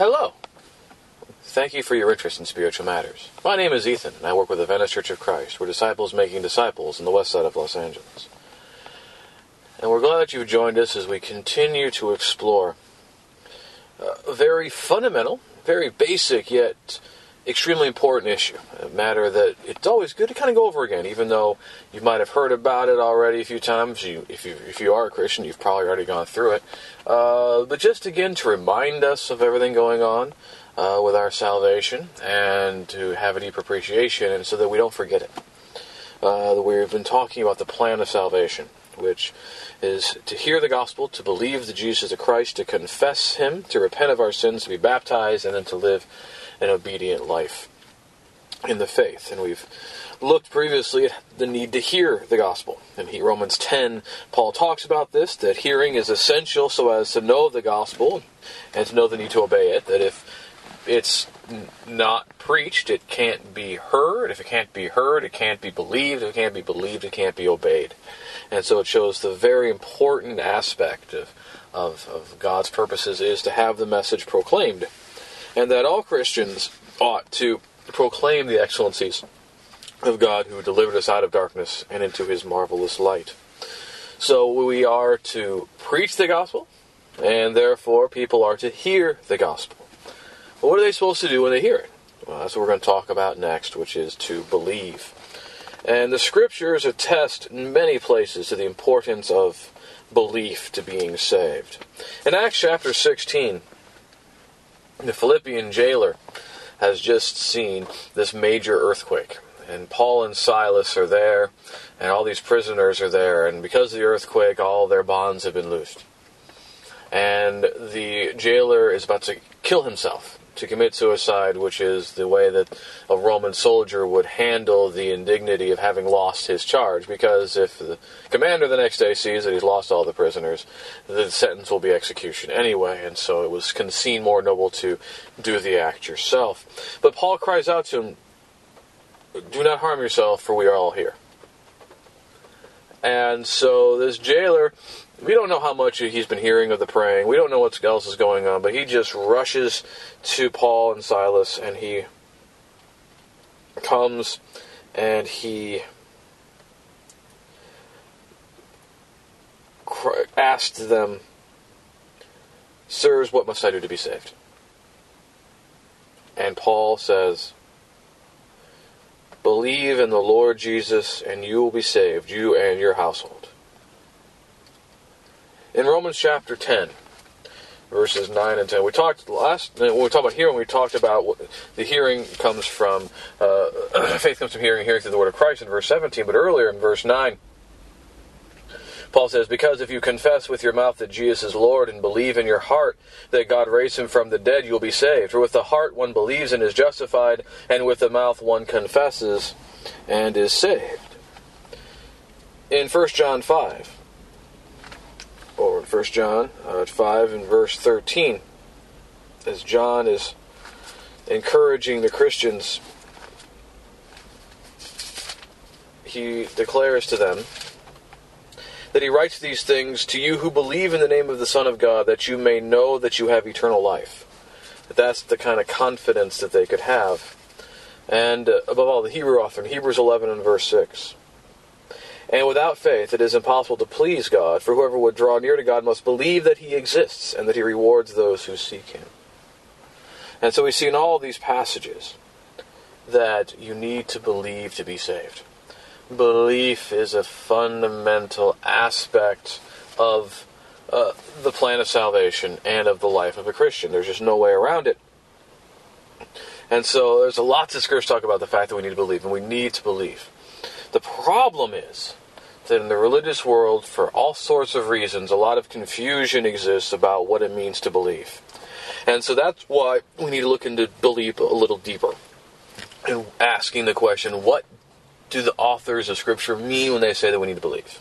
Hello. Thank you for your interest in spiritual matters. My name is Ethan, and I work with the Venice Church of Christ. We're disciples making disciples in the west side of Los Angeles. And we're glad that you've joined us as we continue to explore a very fundamental, very basic, yet extremely important issue. A matter that it's always good to kind of go over again, even though you might have heard about it already a few times. You, if, you, if you are a Christian, you've probably already gone through it. Uh, but just again to remind us of everything going on uh, with our salvation and to have a deep appreciation and so that we don't forget it. Uh, we've been talking about the plan of salvation, which is to hear the gospel, to believe that Jesus is the Christ, to confess Him, to repent of our sins, to be baptized, and then to live an obedient life in the faith. And we've looked previously at the need to hear the gospel. In Romans 10, Paul talks about this that hearing is essential so as to know the gospel and to know the need to obey it. That if it's not preached, it can't be heard. If it can't be heard, it can't be believed. If it can't be believed, it can't be obeyed. And so it shows the very important aspect of, of, of God's purposes is to have the message proclaimed. And that all Christians ought to proclaim the excellencies of God who delivered us out of darkness and into his marvelous light. So we are to preach the gospel, and therefore people are to hear the gospel. What are they supposed to do when they hear it? Well, that's what we're going to talk about next, which is to believe. And the scriptures attest in many places to the importance of belief to being saved. In Acts chapter 16, the Philippian jailer has just seen this major earthquake. And Paul and Silas are there, and all these prisoners are there, and because of the earthquake, all their bonds have been loosed. And the jailer is about to kill himself to commit suicide, which is the way that a Roman soldier would handle the indignity of having lost his charge. Because if the commander the next day sees that he's lost all the prisoners, the sentence will be execution anyway. And so it was seen more noble to do the act yourself. But Paul cries out to him, Do not harm yourself, for we are all here. And so this jailer we don't know how much he's been hearing of the praying. We don't know what else is going on, but he just rushes to Paul and Silas and he comes and he asked them, Sirs, what must I do to be saved? And Paul says, Believe in the Lord Jesus, and you will be saved, you and your household. In Romans chapter 10, verses 9 and 10, we talked last, we talked about hearing, we talked about what, the hearing comes from, uh, faith comes from hearing, hearing through the word of Christ in verse 17, but earlier in verse 9, Paul says, Because if you confess with your mouth that Jesus is Lord and believe in your heart that God raised him from the dead, you will be saved. For with the heart one believes and is justified, and with the mouth one confesses and is saved. In 1 John 5, or in 1 John uh, 5 and verse 13, as John is encouraging the Christians, he declares to them that he writes these things to you who believe in the name of the Son of God, that you may know that you have eternal life. That's the kind of confidence that they could have. And uh, above all, the Hebrew author in Hebrews 11 and verse 6 and without faith, it is impossible to please God, for whoever would draw near to God must believe that He exists and that He rewards those who seek Him. And so we see in all these passages that you need to believe to be saved. Belief is a fundamental aspect of uh, the plan of salvation and of the life of a Christian. There's just no way around it. And so there's a lot of scriptures talk about the fact that we need to believe, and we need to believe. The problem is that in the religious world, for all sorts of reasons, a lot of confusion exists about what it means to believe. And so that's why we need to look into belief a little deeper and asking the question what do the authors of Scripture mean when they say that we need to believe?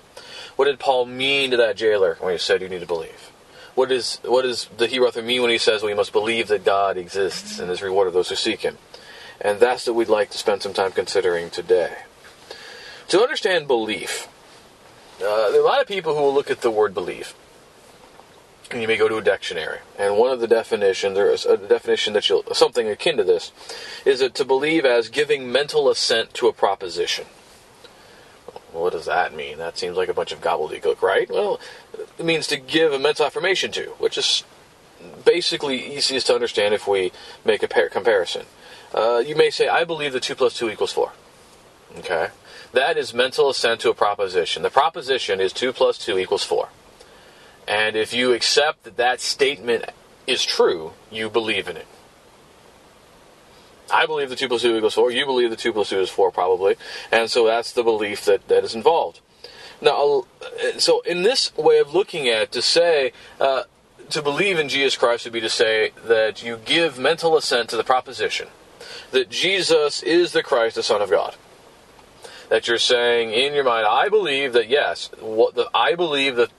What did Paul mean to that jailer when he said you need to believe? What, is, what does the Hebrew author mean when he says we must believe that God exists and is rewarded those who seek Him? And that's what we'd like to spend some time considering today. To understand belief, uh, there are a lot of people who will look at the word believe and you may go to a dictionary. And one of the definitions, or a definition that you'll, something akin to this, is that to believe as giving mental assent to a proposition. Well, what does that mean? That seems like a bunch of gobbledygook, right? Well, it means to give a mental affirmation to, which is basically easiest to understand if we make a comparison. Uh, you may say, I believe that 2 plus 2 equals 4. Okay? That is mental assent to a proposition. The proposition is 2 plus 2 equals 4. And if you accept that that statement is true, you believe in it. I believe the 2 plus 2 equals 4. You believe the 2 plus 2 is 4, probably. And so that's the belief that, that is involved. Now, uh, so in this way of looking at to say, uh, to believe in Jesus Christ would be to say that you give mental assent to the proposition that Jesus is the Christ, the Son of God. That you're saying in your mind, I believe that yes, what the, I believe that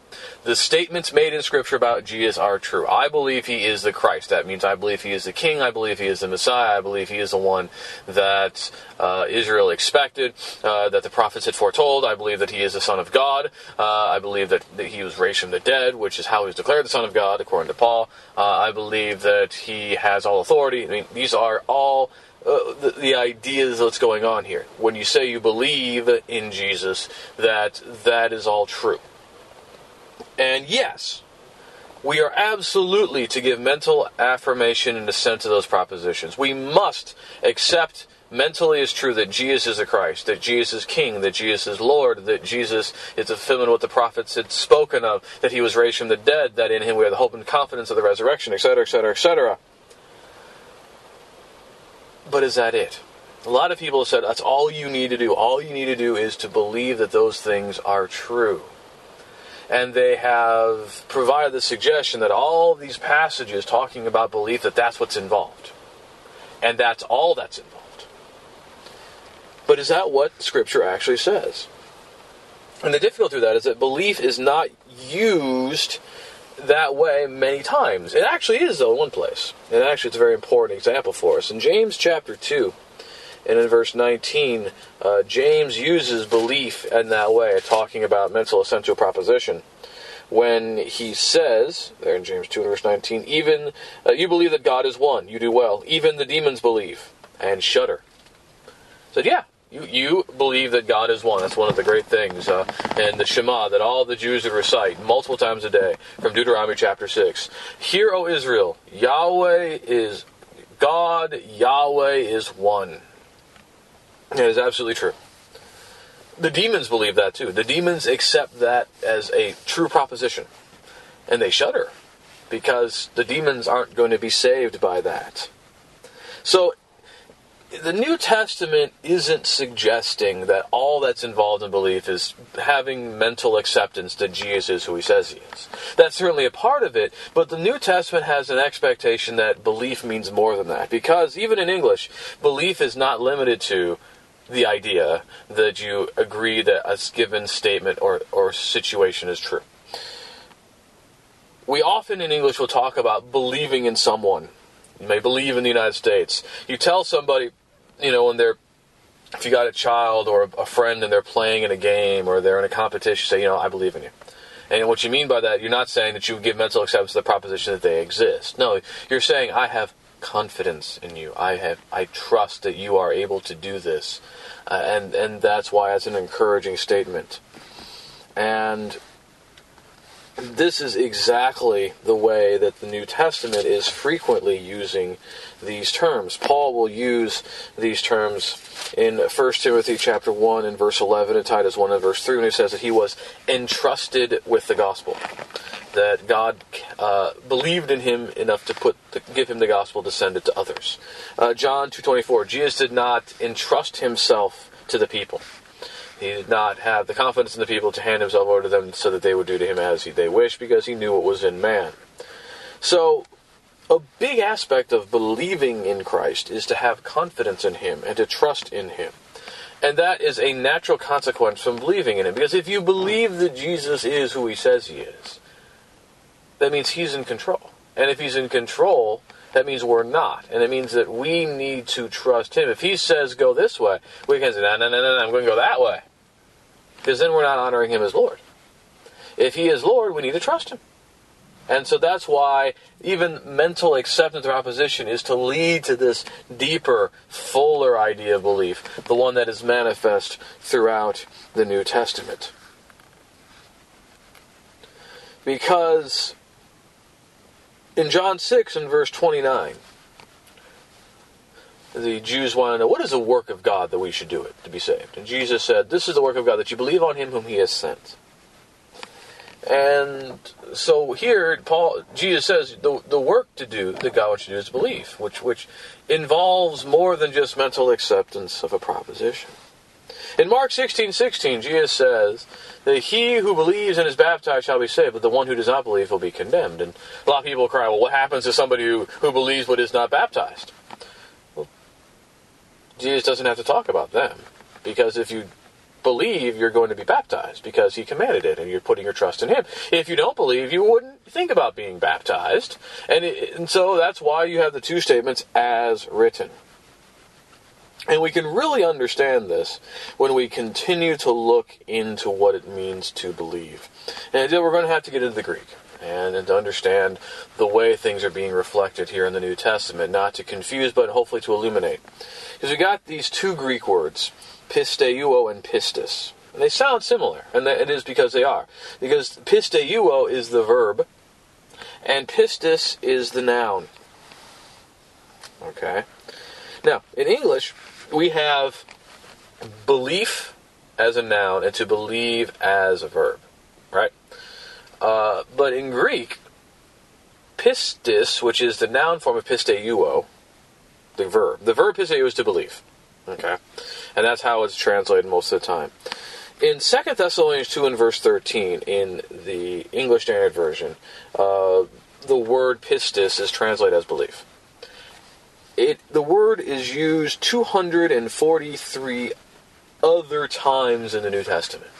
the statements made in Scripture about Jesus are true. I believe he is the Christ. That means I believe he is the King. I believe he is the Messiah. I believe he is the one that uh, Israel expected, uh, that the prophets had foretold. I believe that he is the Son of God. Uh, I believe that, that, he was raised from the dead, which is how he was declared the Son of God, according to Paul. Uh, I believe that he has all authority. I mean, these are all. Uh, the, the, ideas that's going on here. When you say you believe in Jesus, that that is all true. And yes, we are absolutely to give mental affirmation and assent to those propositions. We must accept mentally as true that Jesus is the Christ, that Jesus is King, that Jesus is Lord, that Jesus is fulfillment what the prophets had spoken of, that he was raised from the dead, that in him we have the hope and confidence of the resurrection, etc., etc., etc. But is that it? A lot of people have said that's all you need to do. All you need to do is to believe that those things are true and they have provided the suggestion that all these passages talking about belief that that's what's involved and that's all that's involved but is that what scripture actually says and the difficulty with that is that belief is not used that way many times it actually is though in one place and actually it's a very important example for us in james chapter 2 and in verse 19, uh, James uses belief in that way, talking about mental essential proposition. When he says, there in James 2 and verse 19, even uh, you believe that God is one, you do well. Even the demons believe and shudder. Said, yeah, you, you believe that God is one. That's one of the great things uh, in the Shema that all the Jews would recite multiple times a day from Deuteronomy chapter 6. Hear, O Israel, Yahweh is God, Yahweh is one. It is absolutely true. The demons believe that too. The demons accept that as a true proposition. And they shudder because the demons aren't going to be saved by that. So, the New Testament isn't suggesting that all that's involved in belief is having mental acceptance that Jesus is who he says he is. That's certainly a part of it, but the New Testament has an expectation that belief means more than that. Because even in English, belief is not limited to the idea that you agree that a given statement or, or situation is true. We often in English will talk about believing in someone. You may believe in the United States. You tell somebody, you know, when they're, if you got a child or a friend and they're playing in a game or they're in a competition, say, you know, I believe in you. And what you mean by that, you're not saying that you would give mental acceptance to the proposition that they exist. No, you're saying I have confidence in you. I have I trust that you are able to do this, uh, and and that's why it's an encouraging statement. And this is exactly the way that the New Testament is frequently using these terms. Paul will use these terms in 1 Timothy chapter 1 and verse 11 and Titus 1 and verse 3 when he says that he was entrusted with the gospel that God uh, believed in him enough to put to give him the gospel to send it to others. Uh, John 2:24 Jesus did not entrust himself to the people. He did not have the confidence in the people to hand himself over to them so that they would do to him as he, they wished because he knew what was in man. So a big aspect of believing in Christ is to have confidence in him and to trust in him. And that is a natural consequence from believing in him. Because if you believe that Jesus is who he says he is, that means he's in control. And if he's in control, that means we're not. And it means that we need to trust him. If he says go this way, we can say, no, no, no, no I'm going to go that way. Because then we're not honoring him as Lord. If he is Lord, we need to trust him. And so that's why even mental acceptance or opposition is to lead to this deeper, fuller idea of belief, the one that is manifest throughout the New Testament. Because in John 6 and verse 29, the Jews want to know what is the work of God that we should do it to be saved. And Jesus said, This is the work of God that you believe on him whom he has sent. And so here, Paul, Jesus says the, the work to do that God wants you to do is believe, which which involves more than just mental acceptance of a proposition. In Mark 16, 16, Jesus says that he who believes and is baptized shall be saved, but the one who does not believe will be condemned. And a lot of people cry, well, what happens to somebody who, who believes but is not baptized? Jesus doesn't have to talk about them. Because if you believe, you're going to be baptized because he commanded it and you're putting your trust in him. If you don't believe, you wouldn't think about being baptized. And, it, and so that's why you have the two statements as written. And we can really understand this when we continue to look into what it means to believe. And we're going to have to get into the Greek and, and to understand the way things are being reflected here in the New Testament, not to confuse, but hopefully to illuminate. Because we got these two Greek words, pisteuo and pistis. And they sound similar, and it is because they are. Because pisteuo is the verb, and pistis is the noun. Okay? Now, in English, we have belief as a noun and to believe as a verb, right? Uh, but in Greek, pistis, which is the noun form of pisteuo, the verb, the verb pisteuo is to believe, okay, and that's how it's translated most of the time. In 2 Thessalonians 2 and verse 13, in the English Standard Version, uh, the word pistis is translated as belief it the word is used 243 other times in the New Testament.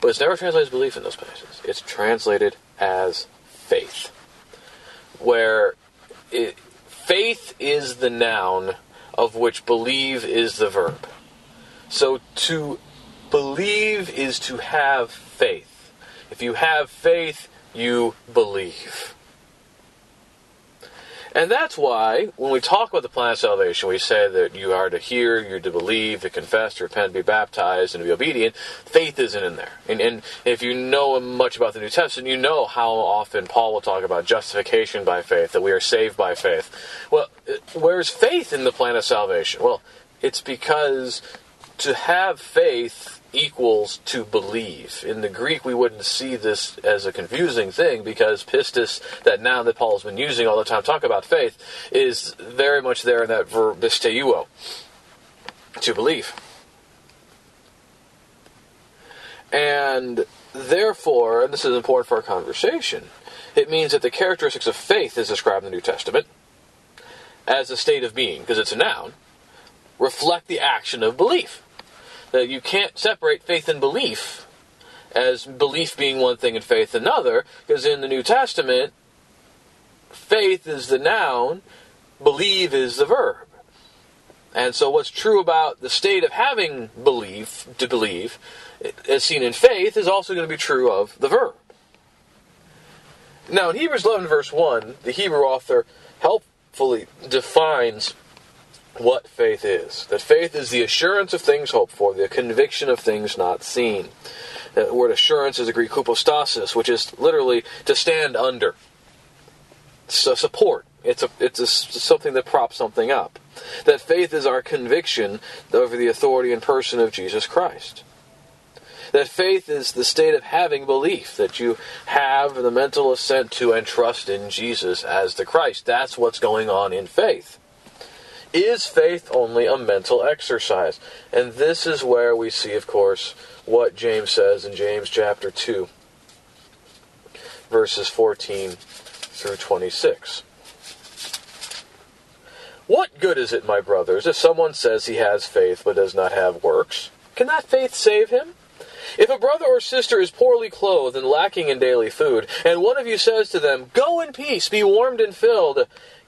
But it's never translated as belief in those places. It's translated as faith. Where it, faith is the noun of which believe is the verb. So to believe is to have faith. If you have faith, you believe. And that's why, when we talk about the plan of salvation, we say that you are to hear, you're to believe, to confess, to repent, to be baptized, and to be obedient. Faith isn't in there. And, and if you know much about the New Testament, you know how often Paul will talk about justification by faith, that we are saved by faith. Well, where's faith in the plan of salvation? Well, it's because to have faith equals to believe. In the Greek, we wouldn't see this as a confusing thing because pistis, that noun that Paul has been using all the time, talk about faith, is very much there in that verb pisteuo, to believe. And therefore, and this is important for our conversation, it means that the characteristics of faith as described in the New Testament, as a state of being, because it's a noun, reflect the action of belief that you can't separate faith and belief as belief being one thing and faith another, because in the New Testament, faith is the noun, believe is the verb. And so, what's true about the state of having belief, to believe, as seen in faith, is also going to be true of the verb. Now, in Hebrews 11, verse 1, the Hebrew author helpfully defines what faith is. That faith is the assurance of things hoped for, the conviction of things not seen. The word assurance is the Greek hypostasis, which is literally to stand under. So support. It's a it's a, something that props something up. That faith is our conviction over the authority and person of Jesus Christ. That faith is the state of having belief, that you have the mental assent to and trust in Jesus as the Christ. That's what's going on in faith. Is faith only a mental exercise? And this is where we see, of course, what James says in James chapter 2, verses 14 through 26. What good is it, my brothers, if someone says he has faith but does not have works? Can that faith save him? If a brother or sister is poorly clothed and lacking in daily food, and one of you says to them, Go in peace, be warmed and filled,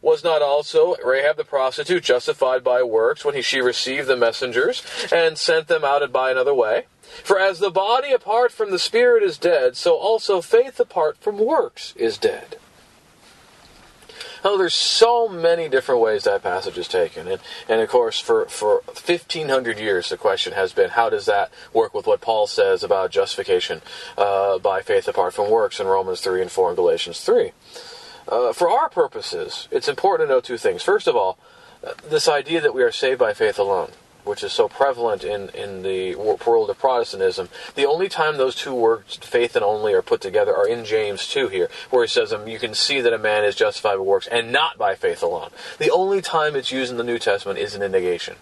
was not also Rahab the prostitute justified by works when he, she received the messengers and sent them out by another way? For as the body apart from the spirit is dead, so also faith apart from works is dead. Oh, there's so many different ways that passage is taken. And, and of course, for, for 1,500 years, the question has been how does that work with what Paul says about justification uh, by faith apart from works in Romans 3 and 4 and Galatians 3? Uh, for our purposes, it's important to know two things. First of all, this idea that we are saved by faith alone, which is so prevalent in, in the world of Protestantism, the only time those two words, faith and only, are put together are in James 2 here, where he says, um, You can see that a man is justified by works and not by faith alone. The only time it's used in the New Testament is in a negation,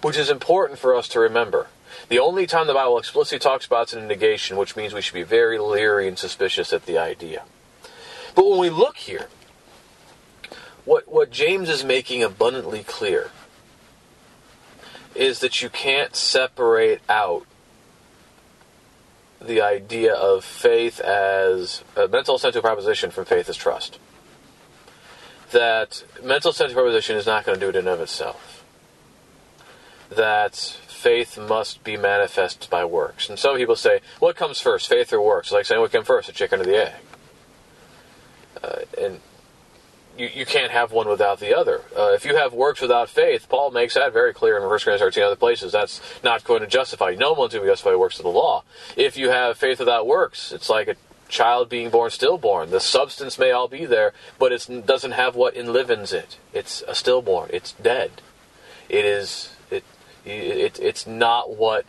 which is important for us to remember. The only time the Bible explicitly talks about it's in a negation, which means we should be very leery and suspicious at the idea. But when we look here, what, what James is making abundantly clear is that you can't separate out the idea of faith as a mental assent to proposition from faith as trust. That mental to proposition is not going to do it in of itself. That faith must be manifest by works. And some people say, what comes first, faith or works? Like saying, what came first, the chicken or the egg? Uh, and you, you can't have one without the other. Uh, if you have works without faith, Paul makes that very clear in 1 Corinthians 13 other places. That's not going to justify. No one's going to justify works of the law. If you have faith without works, it's like a child being born stillborn. The substance may all be there, but it doesn't have what enlivens it. It's a stillborn. It's dead. It is. It, it. It's not what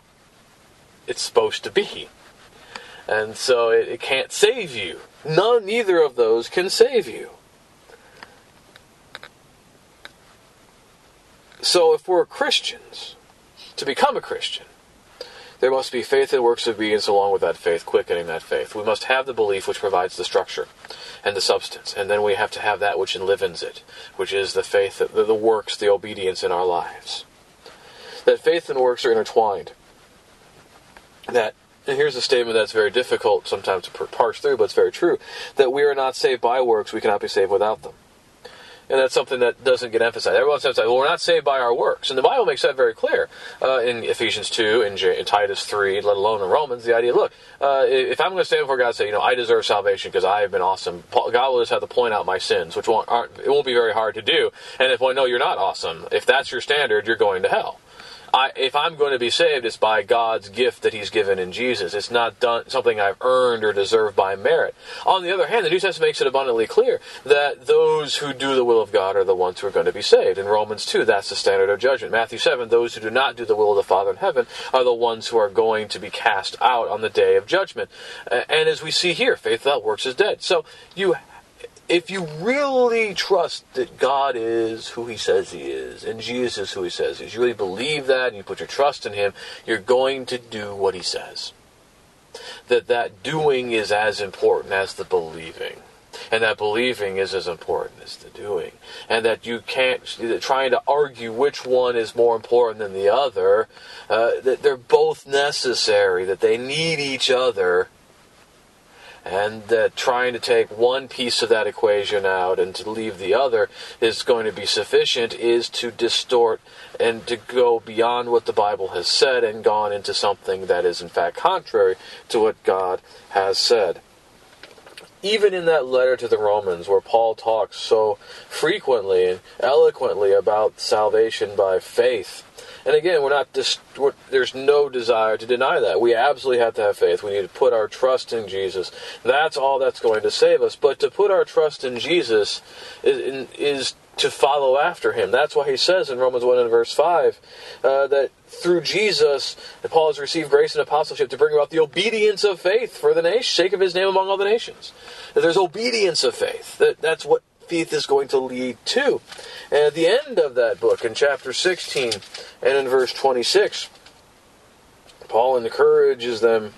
it's supposed to be, and so it, it can't save you. None, neither of those can save you. So if we're Christians, to become a Christian, there must be faith and works of obedience along with that faith, quickening that faith. We must have the belief which provides the structure and the substance, and then we have to have that which enlivens it, which is the faith, the, the works, the obedience in our lives. That faith and works are intertwined. That and here's a statement that's very difficult sometimes to parse through, but it's very true that we are not saved by works, we cannot be saved without them. And that's something that doesn't get emphasized. Everyone says, well, we're not saved by our works. And the Bible makes that very clear uh, in Ephesians 2, in, J- in, Titus 3, let alone in Romans. The idea look, uh, if I'm going to stand before God and say, you know, I deserve salvation because I have been awesome, God will just have to point out my sins, which won't, it won't be very hard to do. And if, well, no, you're not awesome, if that's your standard, you're going to hell. I, if I'm going to be saved, it's by God's gift that He's given in Jesus. It's not done something I've earned or deserved by merit. On the other hand, the New Testament makes it abundantly clear that those who do the will of God are the ones who are going to be saved. In Romans 2, that's the standard of judgment. Matthew 7, those who do not do the will of the Father in heaven are the ones who are going to be cast out on the day of judgment. And as we see here, faith without works is dead. So you if you really trust that God is who He says He is, and Jesus is who He says He is, you really believe that, and you put your trust in Him, you're going to do what He says. That that doing is as important as the believing, and that believing is as important as the doing, and that you can't trying to argue which one is more important than the other. Uh, that they're both necessary, that they need each other and that trying to take one piece of that equation out and to leave the other is going to be sufficient is to distort and to go beyond what the Bible has said and gone into something that is in fact contrary to what God has said. Even in that letter to the Romans, where Paul talks so frequently and eloquently about salvation by faith, and again, we're not we're, there's no desire to deny that. We absolutely have to have faith. We need to put our trust in Jesus. That's all that's going to save us. But to put our trust in Jesus is, is to follow after him. That's why he says in Romans 1 and verse 5 uh, that through Jesus, Paul has received grace and apostleship to bring about the obedience of faith for the nation, sake of his name among all the nations. That there's obedience of faith. That, that's what faith is going to lead to. And at the end of that book, in chapter 16 and in verse 26, Paul encourages them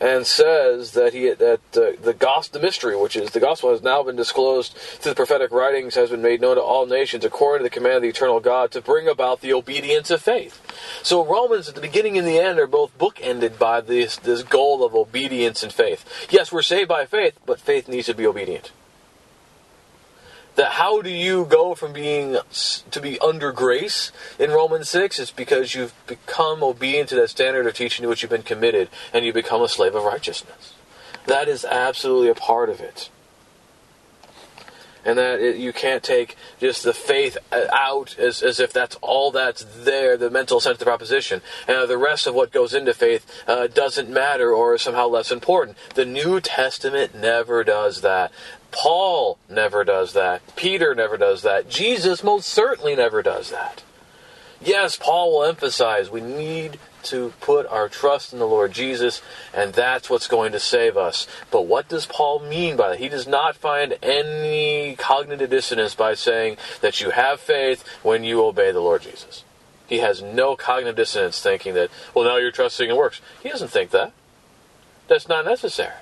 and says that he that uh, the gospel, the mystery, which is the gospel, has now been disclosed through the prophetic writings, has been made known to all nations according to the command of the eternal God to bring about the obedience of faith. So Romans, at the beginning and the end, are both bookended by this this goal of obedience and faith. Yes, we're saved by faith, but faith needs to be obedient that how do you go from being to be under grace in Romans 6 it's because you've become obedient to that standard of teaching to which you've been committed and you become a slave of righteousness that is absolutely a part of it and that it, you can't take just the faith out as, as if that's all that's there, the mental sense of the proposition, and uh, the rest of what goes into faith uh, doesn't matter or is somehow less important. The New Testament never does that. Paul never does that. Peter never does that. Jesus most certainly never does that. Yes, Paul will emphasize we need to put our trust in the Lord Jesus, and that's what's going to save us. But what does Paul mean by that? He does not find any cognitive dissonance by saying that you have faith when you obey the Lord Jesus. He has no cognitive dissonance thinking that, well, now you're trusting in works. He doesn't think that. That's not necessary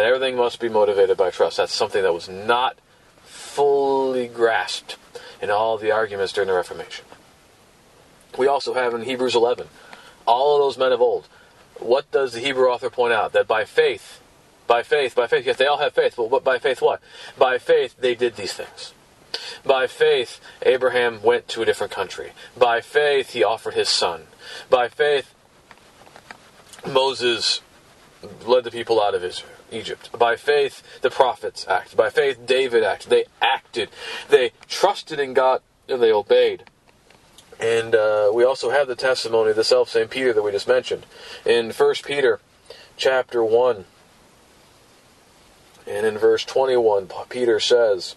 that everything must be motivated by trust. That's something that was not fully grasped in all the arguments during the Reformation. We also have in Hebrews 11, all of those men of old. What does the Hebrew author point out? That by faith, by faith, by faith, yes, they all have faith, but by faith what? By faith, they did these things. By faith, Abraham went to a different country. By faith, he offered his son. By faith, Moses led the people out of Israel. Egypt. By faith, the prophets acted. By faith, David acted. They acted. They trusted in God and they obeyed. And uh, we also have the testimony of the self same Peter that we just mentioned. In 1 Peter chapter 1 and in verse 21, Peter says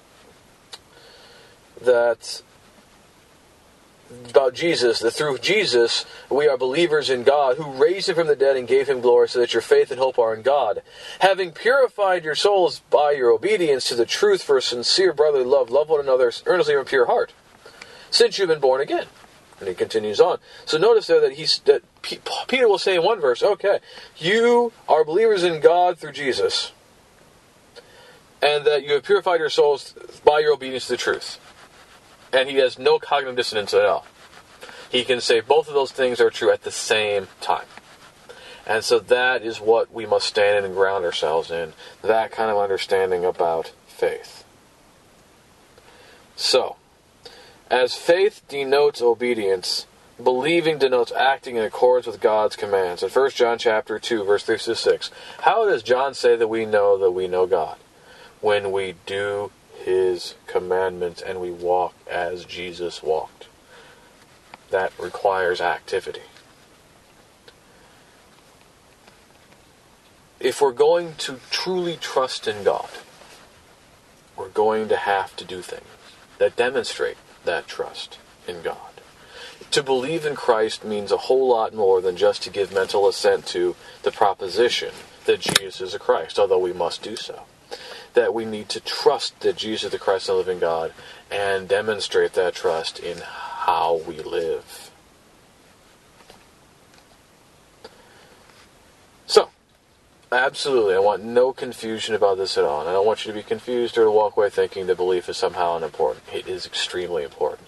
that about Jesus, that through Jesus we are believers in God, who raised him from the dead and gave him glory, so that your faith and hope are in God. Having purified your souls by your obedience to the truth for a sincere brotherly love, love one another earnestly from pure heart, since you've been born again. And he continues on. So notice there that he's that Peter will say in one verse, okay, you are believers in God through Jesus, and that you have purified your souls by your obedience to the truth and he has no cognitive dissonance at all. He can say both of those things are true at the same time. And so that is what we must stand in and ground ourselves in that kind of understanding about faith. So, as faith denotes obedience, believing denotes acting in accordance with God's commands. In 1 John chapter 2, verse 3 to 6, how does John say that we know that we know God? When we do his commandments and we walk as Jesus walked. That requires activity. If we're going to truly trust in God, we're going to have to do things that demonstrate that trust in God. To believe in Christ means a whole lot more than just to give mental assent to the proposition that Jesus is a Christ, although we must do so that we need to trust that Jesus the Christ the living God and demonstrate that trust in how we live. So, absolutely, I want no confusion about this at all. And I don't want you to be confused or to walk away thinking that belief is somehow unimportant. It is extremely important.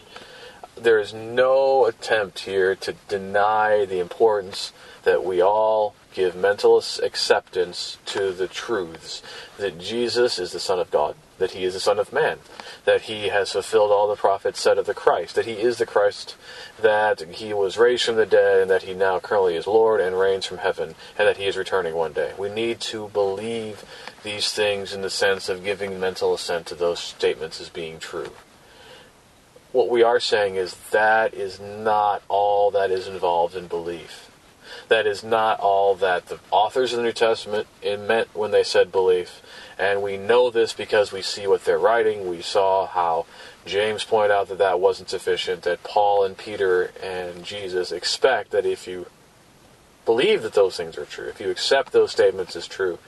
There is no attempt here to deny the importance that we all give mental acceptance to the truths that Jesus is the Son of God, that he is the Son of Man, that he has fulfilled all the prophets said of the Christ, that he is the Christ, that he was raised from the dead, and that he now currently is Lord and reigns from heaven, and that he is returning one day. We need to believe these things in the sense of giving mental assent to those statements as being true. What we are saying is that is not all that is involved in belief That is not all that the authors of the New Testament meant when they said belief. And we know this because we see what they're writing. We saw how James pointed out that that wasn't sufficient, that Paul and Peter and Jesus expect that if you believe that those things are true, if you accept those statements as true,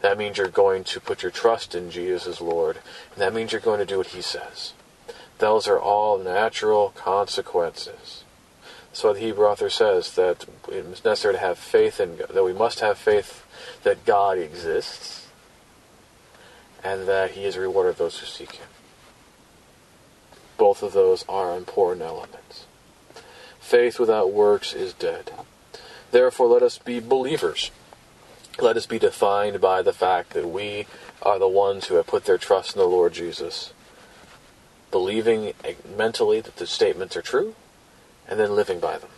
that means you're going to put your trust in Jesus as Lord. And that means you're going to do what he says. Those are all natural consequences. So the Hebrew author says that it's necessary to have faith in that we must have faith that God exists and that he is a rewarder of those who seek him. Both of those are important elements. Faith without works is dead. Therefore, let us be believers. Let us be defined by the fact that we are the ones who have put their trust in the Lord Jesus, believing eh, mentally that the statements are true, and then living by them.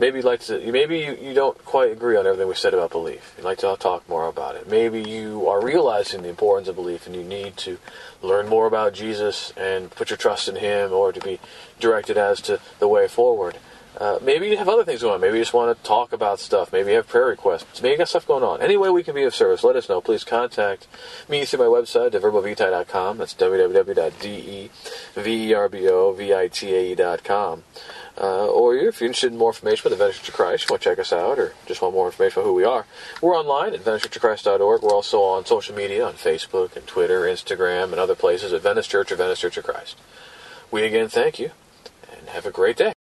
Maybe you'd like to. Maybe you, you don't quite agree on everything we said about belief. You'd like to talk more about it. Maybe you are realizing the importance of belief, and you need to learn more about Jesus and put your trust in Him, or to be directed as to the way forward. Uh, maybe you have other things going on. Maybe you just want to talk about stuff. Maybe you have prayer requests. Maybe you got stuff going on. Any way we can be of service, let us know. Please contact me through my website, deverbovitae.com. That's www.deverbovitae.com. Uh, or if you're interested in more information about the Venice Church of Christ, you want to check us out, or just want more information about who we are, we're online at VeniceChurchOfChrist.org. We're also on social media, on Facebook and Twitter, Instagram, and other places, Venice Church or Venice Church of Christ. We again thank you, and have a great day.